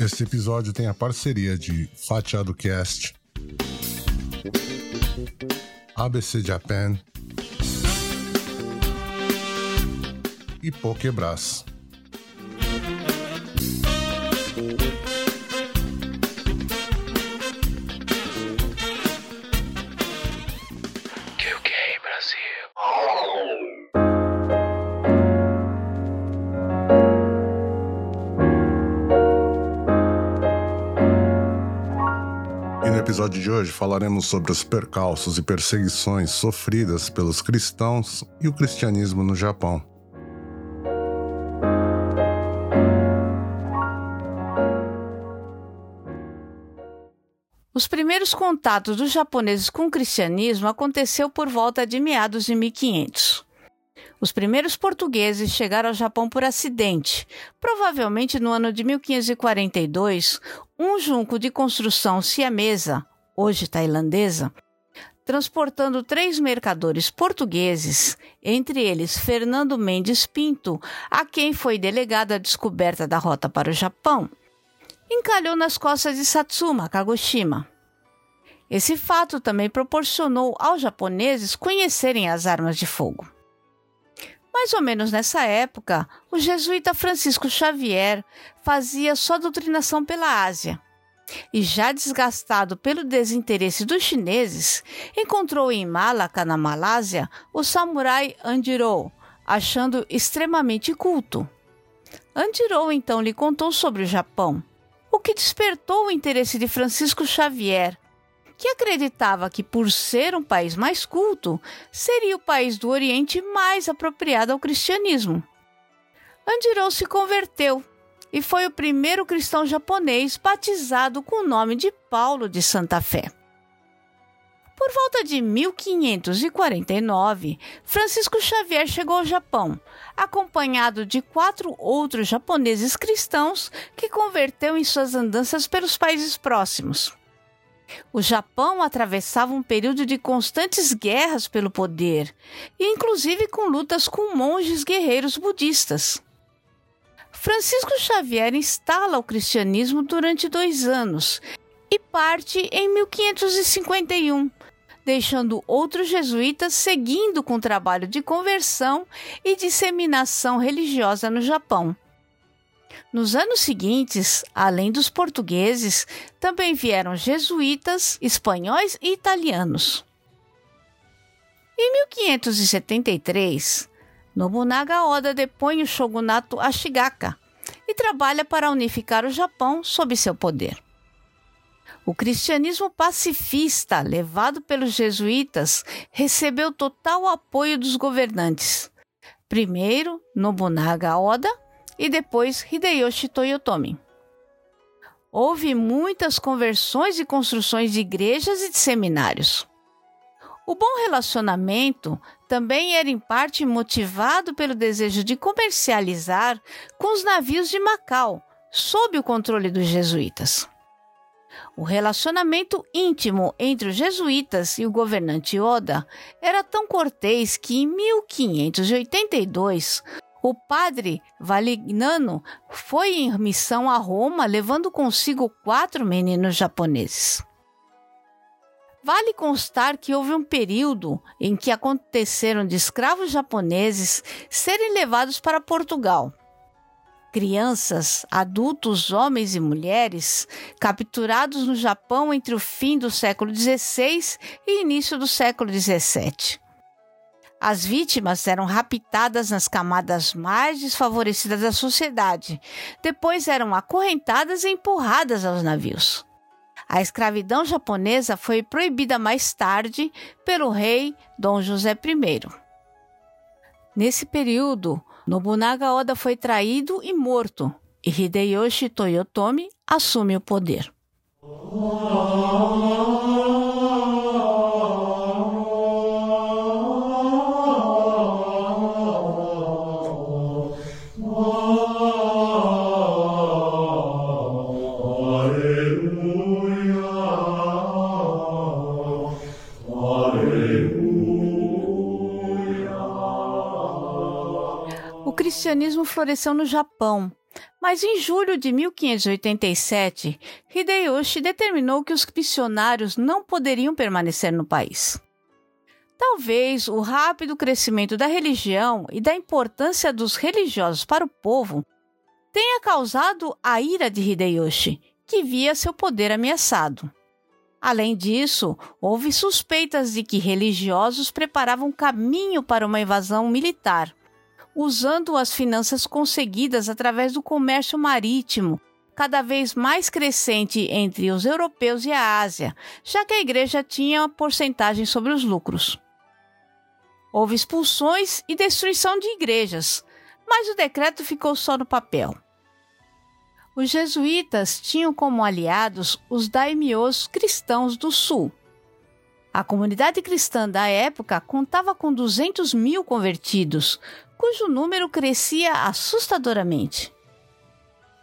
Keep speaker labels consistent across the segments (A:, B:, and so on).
A: Este episódio tem a parceria de Fatiado Cast, ABC Japan e Pokebras. De hoje falaremos sobre os percalços e perseguições sofridas pelos cristãos e o cristianismo no Japão.
B: Os primeiros contatos dos japoneses com o cristianismo aconteceu por volta de meados de 1500. Os primeiros portugueses chegaram ao Japão por acidente. Provavelmente no ano de 1542, um junco de construção siamesa, hoje tailandesa, transportando três mercadores portugueses, entre eles Fernando Mendes Pinto, a quem foi delegada a descoberta da rota para o Japão, encalhou nas costas de Satsuma, Kagoshima. Esse fato também proporcionou aos japoneses conhecerem as armas de fogo. Mais ou menos nessa época, o jesuíta Francisco Xavier fazia sua doutrinação pela Ásia. E já desgastado pelo desinteresse dos chineses, encontrou em Malacca, na Malásia, o samurai Andirou, achando extremamente culto. Andirou então lhe contou sobre o Japão, o que despertou o interesse de Francisco Xavier, que acreditava que, por ser um país mais culto, seria o país do Oriente mais apropriado ao cristianismo. Andirou se converteu e foi o primeiro cristão japonês batizado com o nome de Paulo de Santa Fé. Por volta de 1549, Francisco Xavier chegou ao Japão, acompanhado de quatro outros japoneses cristãos que converteu em suas andanças pelos países próximos. O Japão atravessava um período de constantes guerras pelo poder, inclusive com lutas com monges guerreiros budistas. Francisco Xavier instala o cristianismo durante dois anos e parte em 1551, deixando outros jesuítas seguindo com o trabalho de conversão e disseminação religiosa no Japão. Nos anos seguintes, além dos portugueses, também vieram jesuítas, espanhóis e italianos. Em 1573, Nobunaga Oda depõe o shogunato Ashigaka e trabalha para unificar o Japão sob seu poder. O cristianismo pacifista, levado pelos jesuítas, recebeu total apoio dos governantes. Primeiro, Nobunaga Oda e depois Hideyoshi Toyotomi. Houve muitas conversões e construções de igrejas e de seminários. O bom relacionamento também era em parte motivado pelo desejo de comercializar com os navios de Macau, sob o controle dos jesuítas. O relacionamento íntimo entre os jesuítas e o governante Oda era tão cortês que, em 1582, o padre Valignano foi em missão a Roma levando consigo quatro meninos japoneses. Vale constar que houve um período em que aconteceram de escravos japoneses serem levados para Portugal. Crianças, adultos, homens e mulheres capturados no Japão entre o fim do século XVI e início do século XVII. As vítimas eram raptadas nas camadas mais desfavorecidas da sociedade. Depois eram acorrentadas e empurradas aos navios. A escravidão japonesa foi proibida mais tarde pelo rei Dom José I. Nesse período, Nobunaga Oda foi traído e morto, e Hideyoshi Toyotomi assume o poder. Cristianismo floresceu no Japão, Mas em julho de 1587, Hideyoshi determinou que os missionários não poderiam permanecer no país. Talvez o rápido crescimento da religião e da importância dos religiosos para o povo tenha causado a ira de Hideyoshi, que via seu poder ameaçado. Além disso, houve suspeitas de que religiosos preparavam caminho para uma invasão militar, usando as finanças conseguidas através do comércio marítimo, cada vez mais crescente entre os europeus e a Ásia, já que a igreja tinha porcentagem sobre os lucros. Houve expulsões e destruição de igrejas, mas o decreto ficou só no papel. Os jesuítas tinham como aliados os daimyos cristãos do sul. A comunidade cristã da época contava com 200 mil convertidos, cujo número crescia assustadoramente.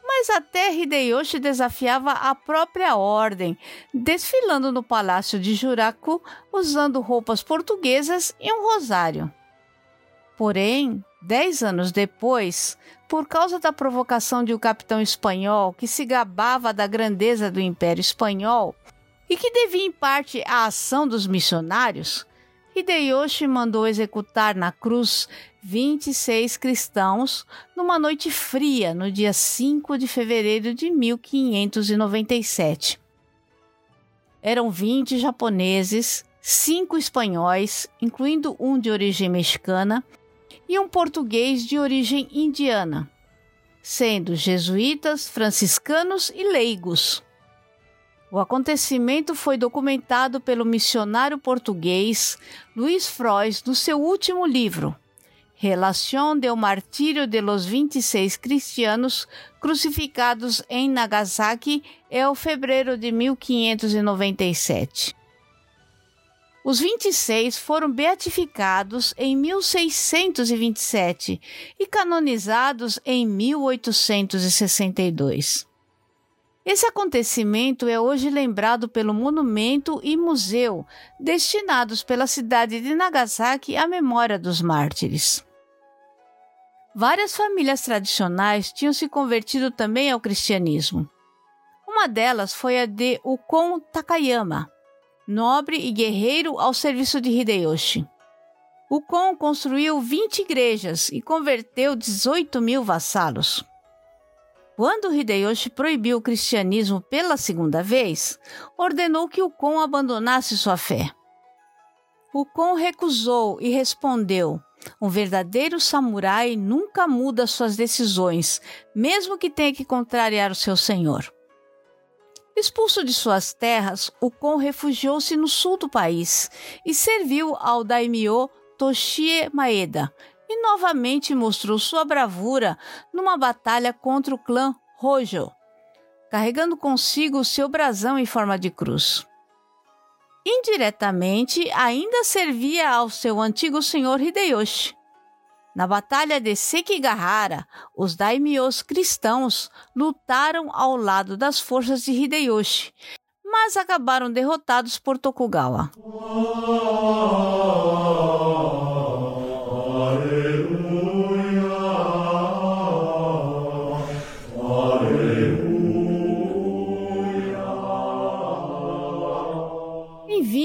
B: Mas até Hideyoshi desafiava a própria ordem, desfilando no palácio de Juraku usando roupas portuguesas e um rosário. Porém, dez anos depois, por causa da provocação de um capitão espanhol que se gabava da grandeza do Império Espanhol e que devia em parte à ação dos missionários, Hideyoshi mandou executar na cruz 26 cristãos numa noite fria no dia 5 de fevereiro de 1597. Eram 20 japoneses, 5 espanhóis, incluindo um de origem mexicana, e um português de origem indiana, sendo jesuítas, franciscanos e leigos. O acontecimento foi documentado pelo missionário português Luiz Frois no seu último livro, Relação del Martírio de los 26 Cristianos Crucificados em Nagasaki, é o fevereiro de 1597. Os 26 foram beatificados em 1627 e canonizados em 1862. Esse acontecimento é hoje lembrado pelo monumento e museu destinados pela cidade de Nagasaki à memória dos mártires. Várias famílias tradicionais tinham se convertido também ao cristianismo. Uma delas foi a de Ukon Takayama, nobre e guerreiro ao serviço de Hideyoshi. O Kon construiu 20 igrejas e converteu 18 mil vassalos. Quando Hideyoshi proibiu o cristianismo pela segunda vez, ordenou que o Kon abandonasse sua fé. O Kon recusou e respondeu: Um verdadeiro samurai nunca muda suas decisões, mesmo que tenha que contrariar o seu senhor. Expulso de suas terras, o Kon refugiou-se no sul do país e serviu ao daimyo Toshie Maeda e novamente mostrou sua bravura numa batalha contra o clã Hojo, carregando consigo seu brasão em forma de cruz. Indiretamente, ainda servia ao seu antigo senhor Hideyoshi, na Batalha de Sekigahara, os daimyos cristãos lutaram ao lado das forças de Hideyoshi, mas acabaram derrotados por Tokugawa.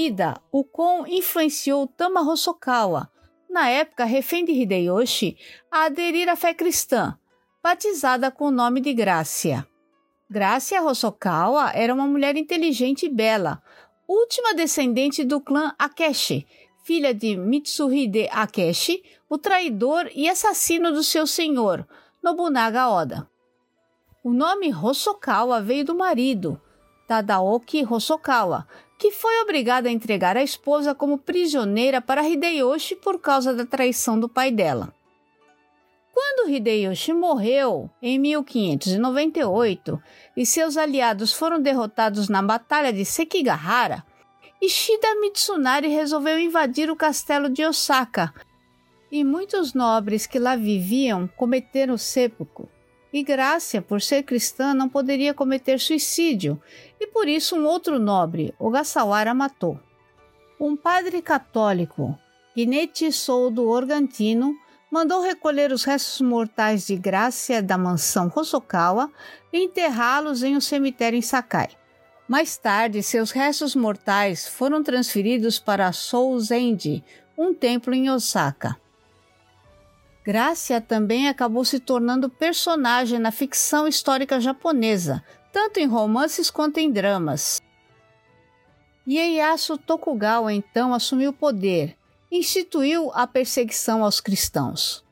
B: Vida, o Kon influenciou Tama Hosokawa, na época refém de Hideyoshi, a aderir à fé cristã, batizada com o nome de Grácia. Grácia Hosokawa era uma mulher inteligente e bela, última descendente do clã Akeshi, filha de Mitsuhide Akeshi, o traidor e assassino do seu senhor, Nobunaga Oda. O nome Hosokawa veio do marido, Tadaoki Hosokawa, que foi obrigada a entregar a esposa como prisioneira para Hideyoshi por causa da traição do pai dela. Quando Hideyoshi morreu em 1598 e seus aliados foram derrotados na Batalha de Sekigahara, Ishida Mitsunari resolveu invadir o castelo de Osaka e muitos nobres que lá viviam cometeram seppuku. E Grácia, por ser cristã, não poderia cometer suicídio, e por isso um outro nobre, Ogasawara, matou. Um padre católico, Ginete Soldo Organtino, mandou recolher os restos mortais de Grácia da mansão Hosokawa e enterrá-los em um cemitério em Sakai. Mais tarde, seus restos mortais foram transferidos para Souzendi, um templo em Osaka. Grácia também acabou se tornando personagem na ficção histórica japonesa, tanto em romances quanto em dramas. Ieyasu Tokugawa então assumiu o poder instituiu a perseguição aos cristãos.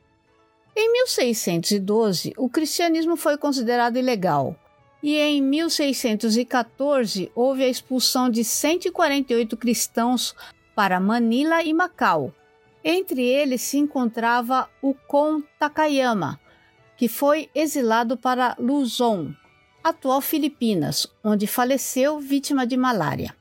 B: Em 1612, o cristianismo foi considerado ilegal, e em 1614 houve a expulsão de 148 cristãos para Manila e Macau. Entre eles se encontrava o Kon Takayama, que foi exilado para Luzon, atual Filipinas, onde faleceu vítima de malária.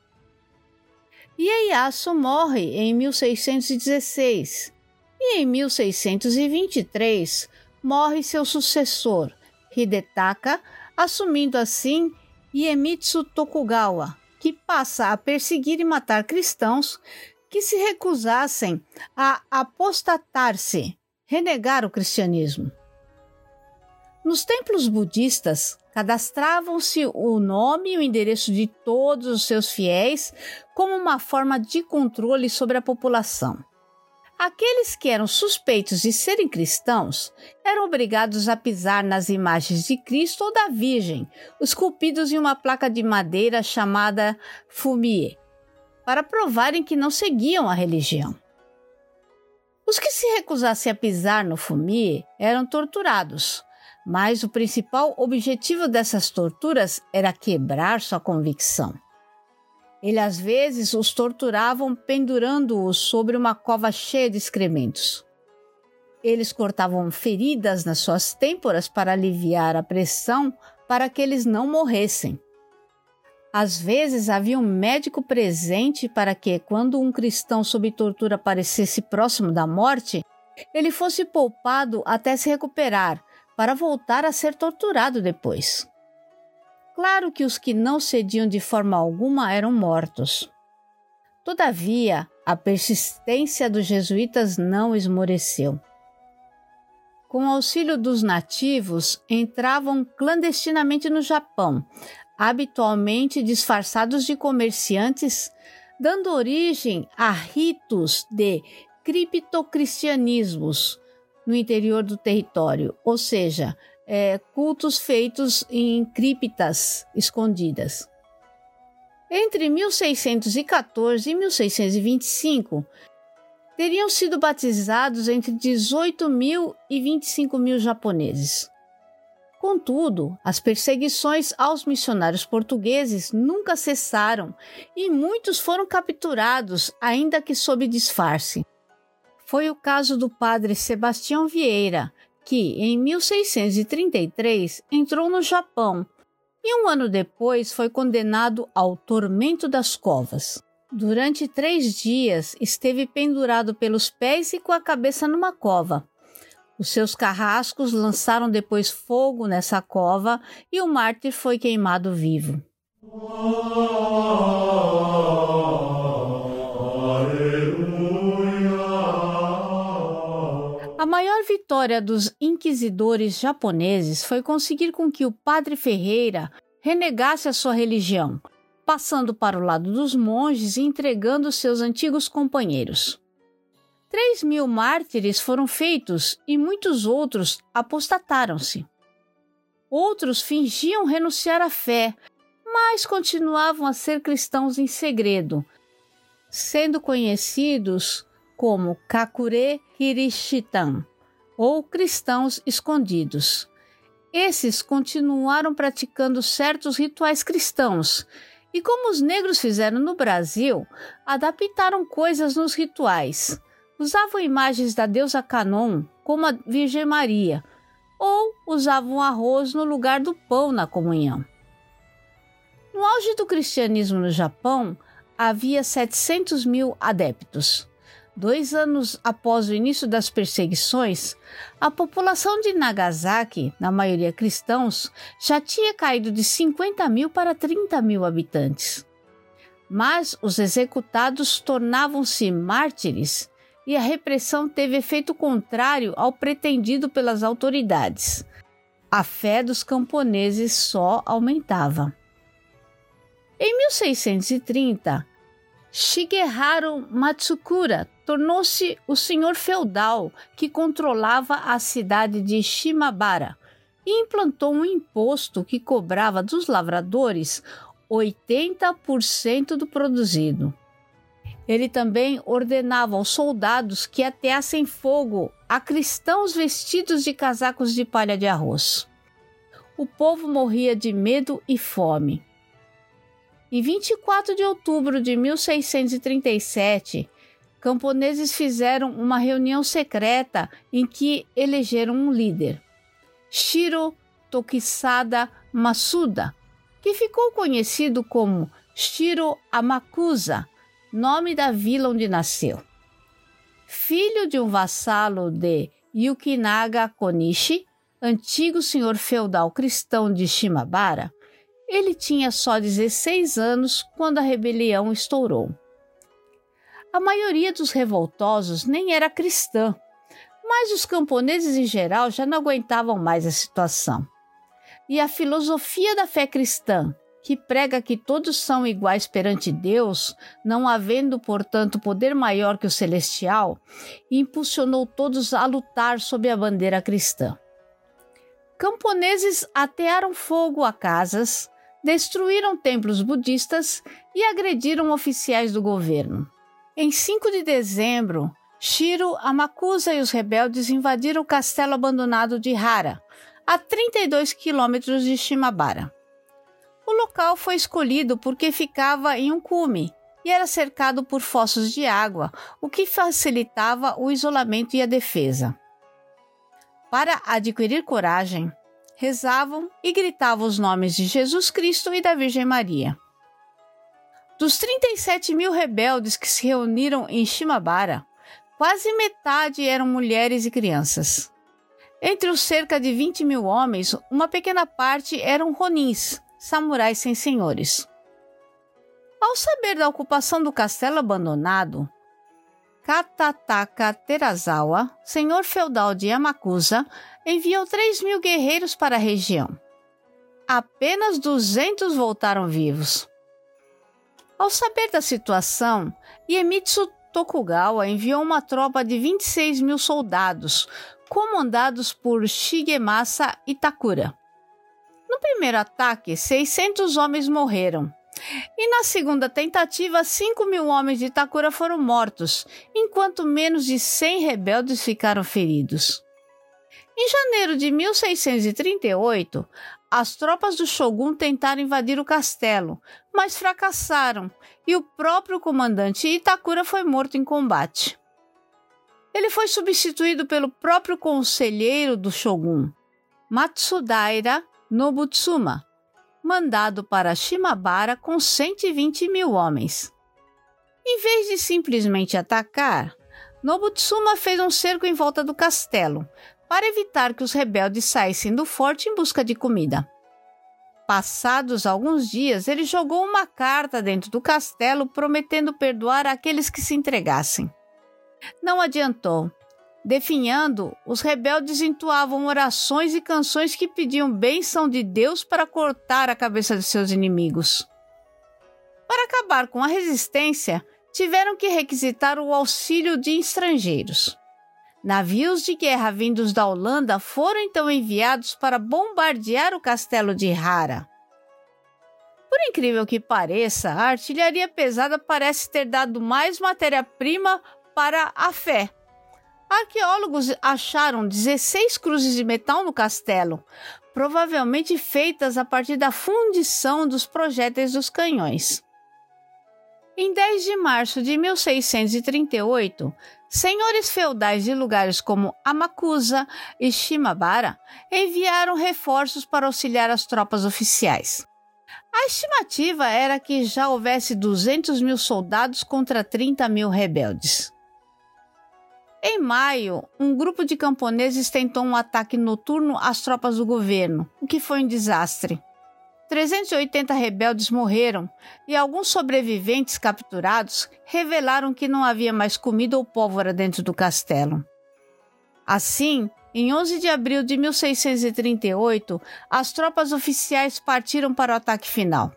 B: Ieyasu morre em 1616 e em 1623 morre seu sucessor, Hidetaka, assumindo assim Iemitsu Tokugawa, que passa a perseguir e matar cristãos que se recusassem a apostatar-se, renegar o cristianismo. Nos templos budistas, cadastravam-se o nome e o endereço de todos os seus fiéis como uma forma de controle sobre a população. Aqueles que eram suspeitos de serem cristãos eram obrigados a pisar nas imagens de Cristo ou da Virgem, esculpidos em uma placa de madeira chamada fumie, para provarem que não seguiam a religião. Os que se recusassem a pisar no fumie eram torturados, mas o principal objetivo dessas torturas era quebrar sua convicção. Ele às vezes os torturavam pendurando-os sobre uma cova cheia de excrementos. Eles cortavam feridas nas suas têmporas para aliviar a pressão para que eles não morressem. Às vezes havia um médico presente para que, quando um cristão sob tortura aparecesse próximo da morte, ele fosse poupado até se recuperar para voltar a ser torturado depois. Claro que os que não cediam de forma alguma eram mortos. Todavia, a persistência dos jesuítas não esmoreceu. Com auxílio dos nativos, entravam clandestinamente no Japão, habitualmente disfarçados de comerciantes, dando origem a ritos de criptocristianismos, no interior do território, ou seja, é, cultos feitos em criptas escondidas. Entre 1614 e 1625, teriam sido batizados entre 18 mil e 25 mil japoneses. Contudo, as perseguições aos missionários portugueses nunca cessaram e muitos foram capturados, ainda que sob disfarce. Foi o caso do padre Sebastião Vieira, que em 1633 entrou no Japão e um ano depois foi condenado ao tormento das covas. Durante três dias esteve pendurado pelos pés e com a cabeça numa cova. Os seus carrascos lançaram depois fogo nessa cova e o mártir foi queimado vivo. Vitória dos inquisidores japoneses foi conseguir com que o padre Ferreira renegasse a sua religião, passando para o lado dos monges e entregando seus antigos companheiros. Três mil mártires foram feitos e muitos outros apostataram-se. Outros fingiam renunciar à fé, mas continuavam a ser cristãos em segredo, sendo conhecidos como Kakure Hirishitan, ou cristãos escondidos. Esses continuaram praticando certos rituais cristãos, e como os negros fizeram no Brasil, adaptaram coisas nos rituais. Usavam imagens da deusa Canon, como a Virgem Maria, ou usavam arroz no lugar do pão na comunhão. No auge do cristianismo no Japão, havia 700 mil adeptos. Dois anos após o início das perseguições, a população de Nagasaki, na maioria cristãos, já tinha caído de 50 mil para 30 mil habitantes. Mas os executados tornavam-se mártires e a repressão teve efeito contrário ao pretendido pelas autoridades. A fé dos camponeses só aumentava. Em 1630, Shigeharu Matsukura tornou-se o senhor feudal que controlava a cidade de Shimabara e implantou um imposto que cobrava dos lavradores 80% do produzido. Ele também ordenava aos soldados que ateassem fogo a cristãos vestidos de casacos de palha de arroz. O povo morria de medo e fome. Em 24 de outubro de 1637, camponeses fizeram uma reunião secreta em que elegeram um líder, Shiro Tokisada Masuda, que ficou conhecido como Shiro Amakusa, nome da vila onde nasceu. Filho de um vassalo de Yukinaga Konishi, antigo senhor feudal cristão de Shimabara, ele tinha só 16 anos quando a rebelião estourou. A maioria dos revoltosos nem era cristã, mas os camponeses em geral já não aguentavam mais a situação. E a filosofia da fé cristã, que prega que todos são iguais perante Deus, não havendo, portanto, poder maior que o celestial, impulsionou todos a lutar sob a bandeira cristã. Camponeses atearam fogo a casas, destruíram templos budistas e agrediram oficiais do governo. Em 5 de dezembro, Shiro Amakusa e os rebeldes invadiram o castelo abandonado de Hara, a 32 quilômetros de Shimabara. O local foi escolhido porque ficava em um cume e era cercado por fossos de água, o que facilitava o isolamento e a defesa. Para adquirir coragem, rezavam e gritavam os nomes de Jesus Cristo e da Virgem Maria. Dos 37 mil rebeldes que se reuniram em Shimabara, quase metade eram mulheres e crianças. Entre os cerca de 20 mil homens, uma pequena parte eram ronins, samurais sem senhores. Ao saber da ocupação do castelo abandonado, Katataka Terazawa, senhor feudal de Yamakusa, enviou 3 mil guerreiros para a região. Apenas 200 voltaram vivos. Ao saber da situação, Iemitsu Tokugawa enviou uma tropa de 26 mil soldados, comandados por Shigemasa Itakura. No primeiro ataque, 600 homens morreram e na segunda tentativa, 5 mil homens de Itakura foram mortos, enquanto menos de 100 rebeldes ficaram feridos. Em janeiro de 1638, as tropas do Shogun tentaram invadir o castelo, mas fracassaram e o próprio comandante Itakura foi morto em combate. Ele foi substituído pelo próprio conselheiro do Shogun, Matsudaira Nobutsuma, mandado para Shimabara com 120 mil homens. Em vez de simplesmente atacar, Nobutsuma fez um cerco em volta do castelo para evitar que os rebeldes saíssem do forte em busca de comida. Passados alguns dias, ele jogou uma carta dentro do castelo prometendo perdoar aqueles que se entregassem. Não adiantou. Definhando, os rebeldes entoavam orações e canções que pediam bênção de Deus para cortar a cabeça de seus inimigos. Para acabar com a resistência, tiveram que requisitar o auxílio de estrangeiros. Navios de guerra vindos da Holanda foram então enviados para bombardear o castelo de Hara. Por incrível que pareça, a artilharia pesada parece ter dado mais matéria-prima para a fé Arqueólogos acharam 16 cruzes de metal no castelo, provavelmente feitas a partir da fundição dos projéteis dos canhões. Em 10 de março de 1638, senhores feudais de lugares como Amakusa e Shimabara enviaram reforços para auxiliar as tropas oficiais. A estimativa era que já houvesse 200 mil soldados contra 30 mil rebeldes. Em maio, um grupo de camponeses tentou um ataque noturno às tropas do governo, o que foi um desastre. 380 rebeldes morreram e alguns sobreviventes capturados revelaram que não havia mais comida ou pólvora dentro do castelo. Assim, em 11 de abril de 1638, as tropas oficiais partiram para o ataque final.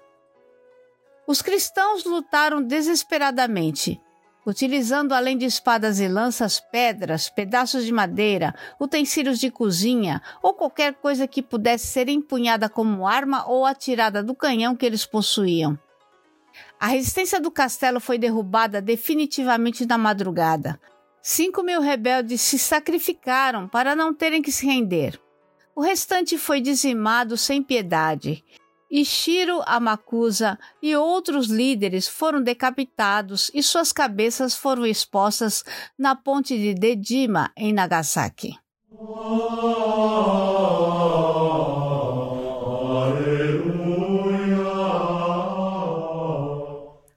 B: Os cristãos lutaram desesperadamente, utilizando além de espadas e lanças, pedras, pedaços de madeira, utensílios de cozinha ou qualquer coisa que pudesse ser empunhada como arma ou atirada do canhão que eles possuíam. A resistência do castelo foi derrubada definitivamente na madrugada. Cinco mil rebeldes se sacrificaram para não terem que se render. O restante foi dizimado sem piedade, Ishiro Amakusa e outros líderes foram decapitados e suas cabeças foram expostas na ponte de Dejima, em Nagasaki.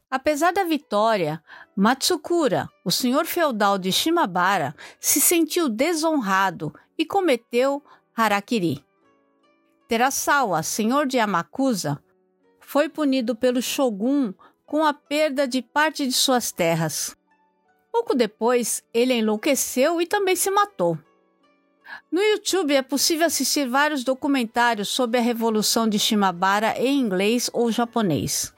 B: Apesar da vitória, Matsukura, o senhor feudal de Shimabara, se sentiu desonrado e cometeu harakiri. Terasawa, senhor de Amakusa, foi punido pelo shogun com a perda de parte de suas terras. Pouco depois, ele enlouqueceu e também se matou. No YouTube é possível assistir vários documentários sobre a Revolução de Shimabara em inglês ou japonês.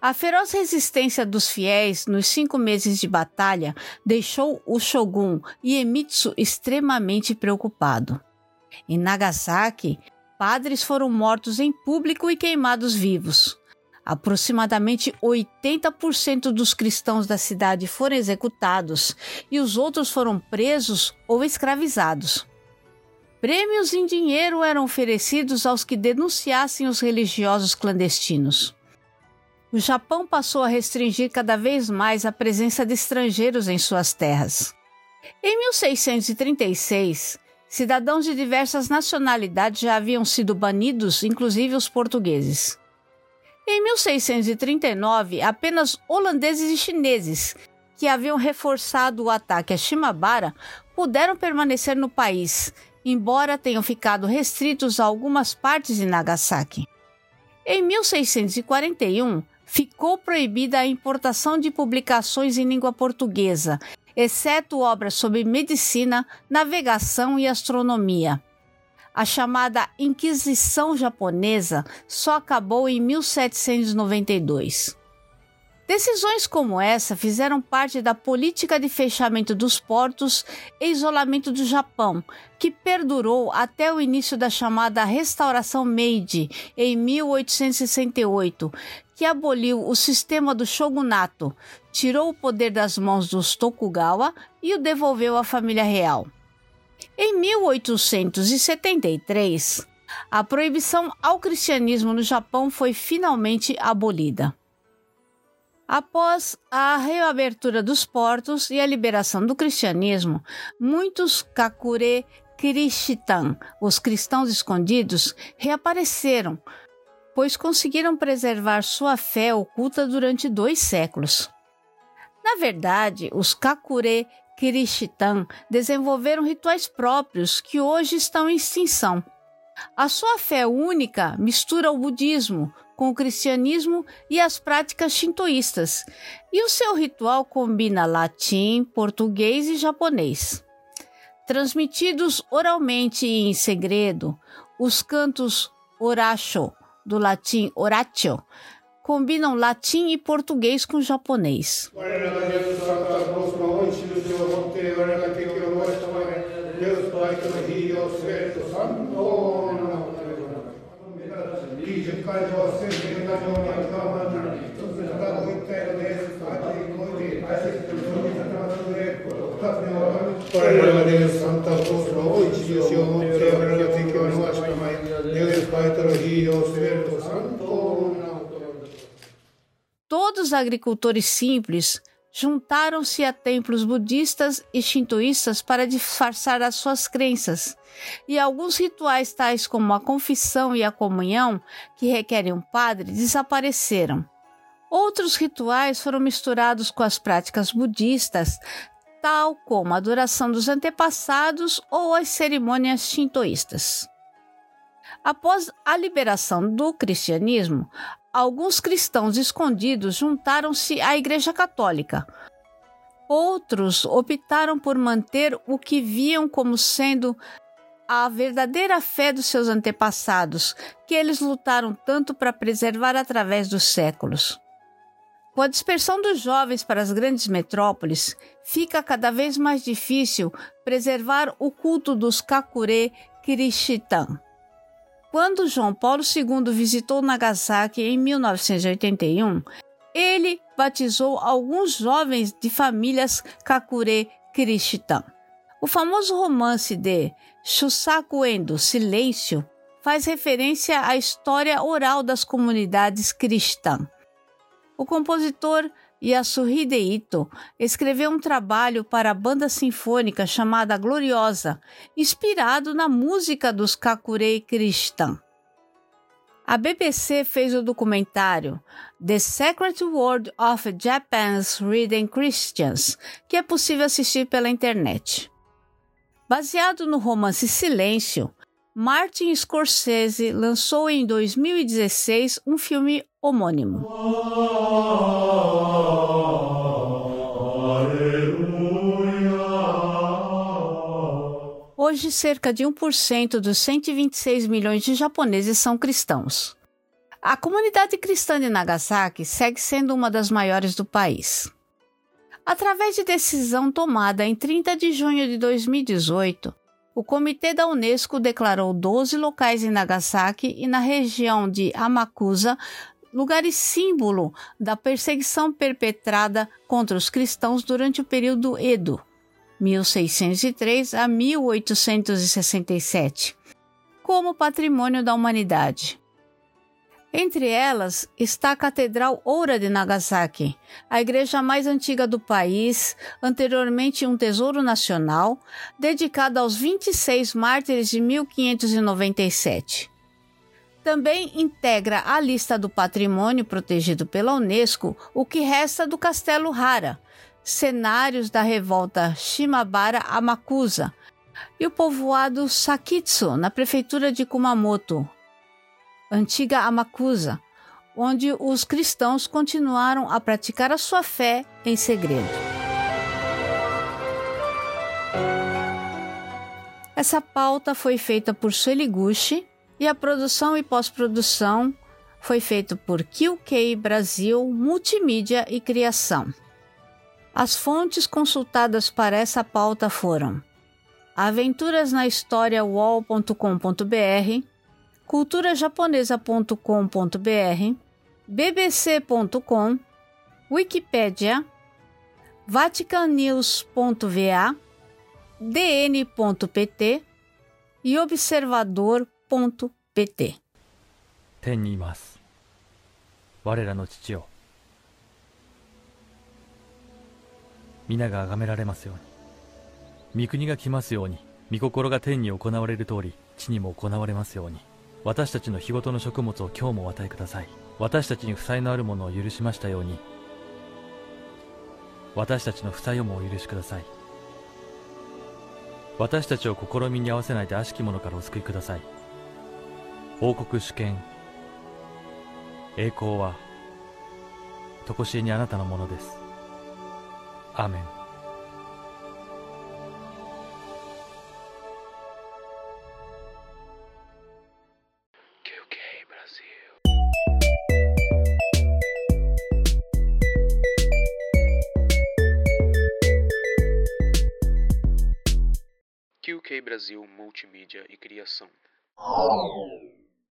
B: A feroz resistência dos fiéis nos cinco meses de batalha deixou o shogun Iemitsu extremamente preocupado. Em Nagasaki, padres foram mortos em público e queimados vivos. Aproximadamente 80% dos cristãos da cidade foram executados e os outros foram presos ou escravizados. Prêmios em dinheiro eram oferecidos aos que denunciassem os religiosos clandestinos. O Japão passou a restringir cada vez mais a presença de estrangeiros em suas terras. Em 1636, Cidadãos de diversas nacionalidades já haviam sido banidos, inclusive os portugueses. Em 1639, apenas holandeses e chineses, que haviam reforçado o ataque a Shimabara, puderam permanecer no país, embora tenham ficado restritos a algumas partes de Nagasaki. Em 1641, ficou proibida a importação de publicações em língua portuguesa exceto obras sobre medicina, navegação e astronomia. A chamada Inquisição Japonesa só acabou em 1792. Decisões como essa fizeram parte da política de fechamento dos portos e isolamento do Japão, que perdurou até o início da chamada Restauração Meiji em 1868, que aboliu o sistema do shogunato, tirou o poder das mãos dos Tokugawa e o devolveu à família real. Em 1873, a proibição ao cristianismo no Japão foi finalmente abolida. Após a reabertura dos portos e a liberação do cristianismo, muitos Kakure Krishitan, os cristãos escondidos, reapareceram, pois conseguiram preservar sua fé oculta durante dois séculos. Na verdade, os Kakure Kirishitan desenvolveram rituais próprios que hoje estão em extinção. A sua fé única mistura o budismo com o cristianismo e as práticas shintoístas, e o seu ritual combina latim, português e japonês. Transmitidos oralmente e em segredo, os cantos oracho, do latim oratio, combinam latim e português com japonês. Todos os agricultores simples juntaram-se a templos budistas e shintoístas para disfarçar as suas crenças, e alguns rituais tais como a confissão e a comunhão, que requerem um padre, desapareceram. Outros rituais foram misturados com as práticas budistas, tal como a adoração dos antepassados ou as cerimônias shintoístas. Após a liberação do cristianismo, alguns cristãos escondidos juntaram-se à Igreja Católica. Outros optaram por manter o que viam como sendo a verdadeira fé dos seus antepassados, que eles lutaram tanto para preservar através dos séculos. Com a dispersão dos jovens para as grandes metrópoles, fica cada vez mais difícil preservar o culto dos Kakure Kirishitã. Quando João Paulo II visitou Nagasaki em 1981, ele batizou alguns jovens de famílias Kakure Kirishitã. O famoso romance de Shusaku Endo, Silêncio, faz referência à história oral das comunidades cristãs. O compositor Yasuhide Ito escreveu um trabalho para a banda sinfônica chamada Gloriosa, inspirado na música dos Kakurei Kristan. A BBC fez o documentário The Secret World of Japan's Reading Christians, que é possível assistir pela internet. Baseado no romance Silêncio, Martin Scorsese lançou em 2016 um filme homônimo. Hoje, cerca de 1% dos 126 milhões de japoneses são cristãos. A comunidade cristã de Nagasaki segue sendo uma das maiores do país. Através de decisão tomada em 30 de junho de 2018, o Comitê da Unesco declarou 12 locais em Nagasaki e na região de Amakusa lugares símbolo da perseguição perpetrada contra os cristãos durante o período Edo, 1603 a 1867, como patrimônio da humanidade. Entre elas está a Catedral Oura de Nagasaki, a igreja mais antiga do país, anteriormente um tesouro nacional, dedicada aos 26 mártires de 1597. Também integra a lista do patrimônio protegido pela Unesco o que resta do Castelo Hara, cenários da revolta Shimabara Amakusa, e o povoado Sakitsu, na prefeitura de Kumamoto, antiga Amakusa, onde os cristãos continuaram a praticar a sua fé em segredo. Essa pauta foi feita por Sueliguchi e a produção e pós-produção foi feita por QK Brasil Multimídia e Criação. As fontes consultadas para essa pauta foram Aventuras na História wall.com.br culturajaponesa.com.br, bbc.com, Wikipedia, vaticanews.va, dn.pt e observador.pt.
C: 天にいます。我らの父よ。 皆が崇められますように。御国が来ますように。御心が天に行われる通り、地にも行われますように。私たちの日ごとの食物を今日もお与えください私たちに負債のあるものを許しましたように私たちの負債をもお許しください私たちを試みに合わせないで悪しき者からお救いください王国主権栄光は常しえにあなたのものです
D: 아멘.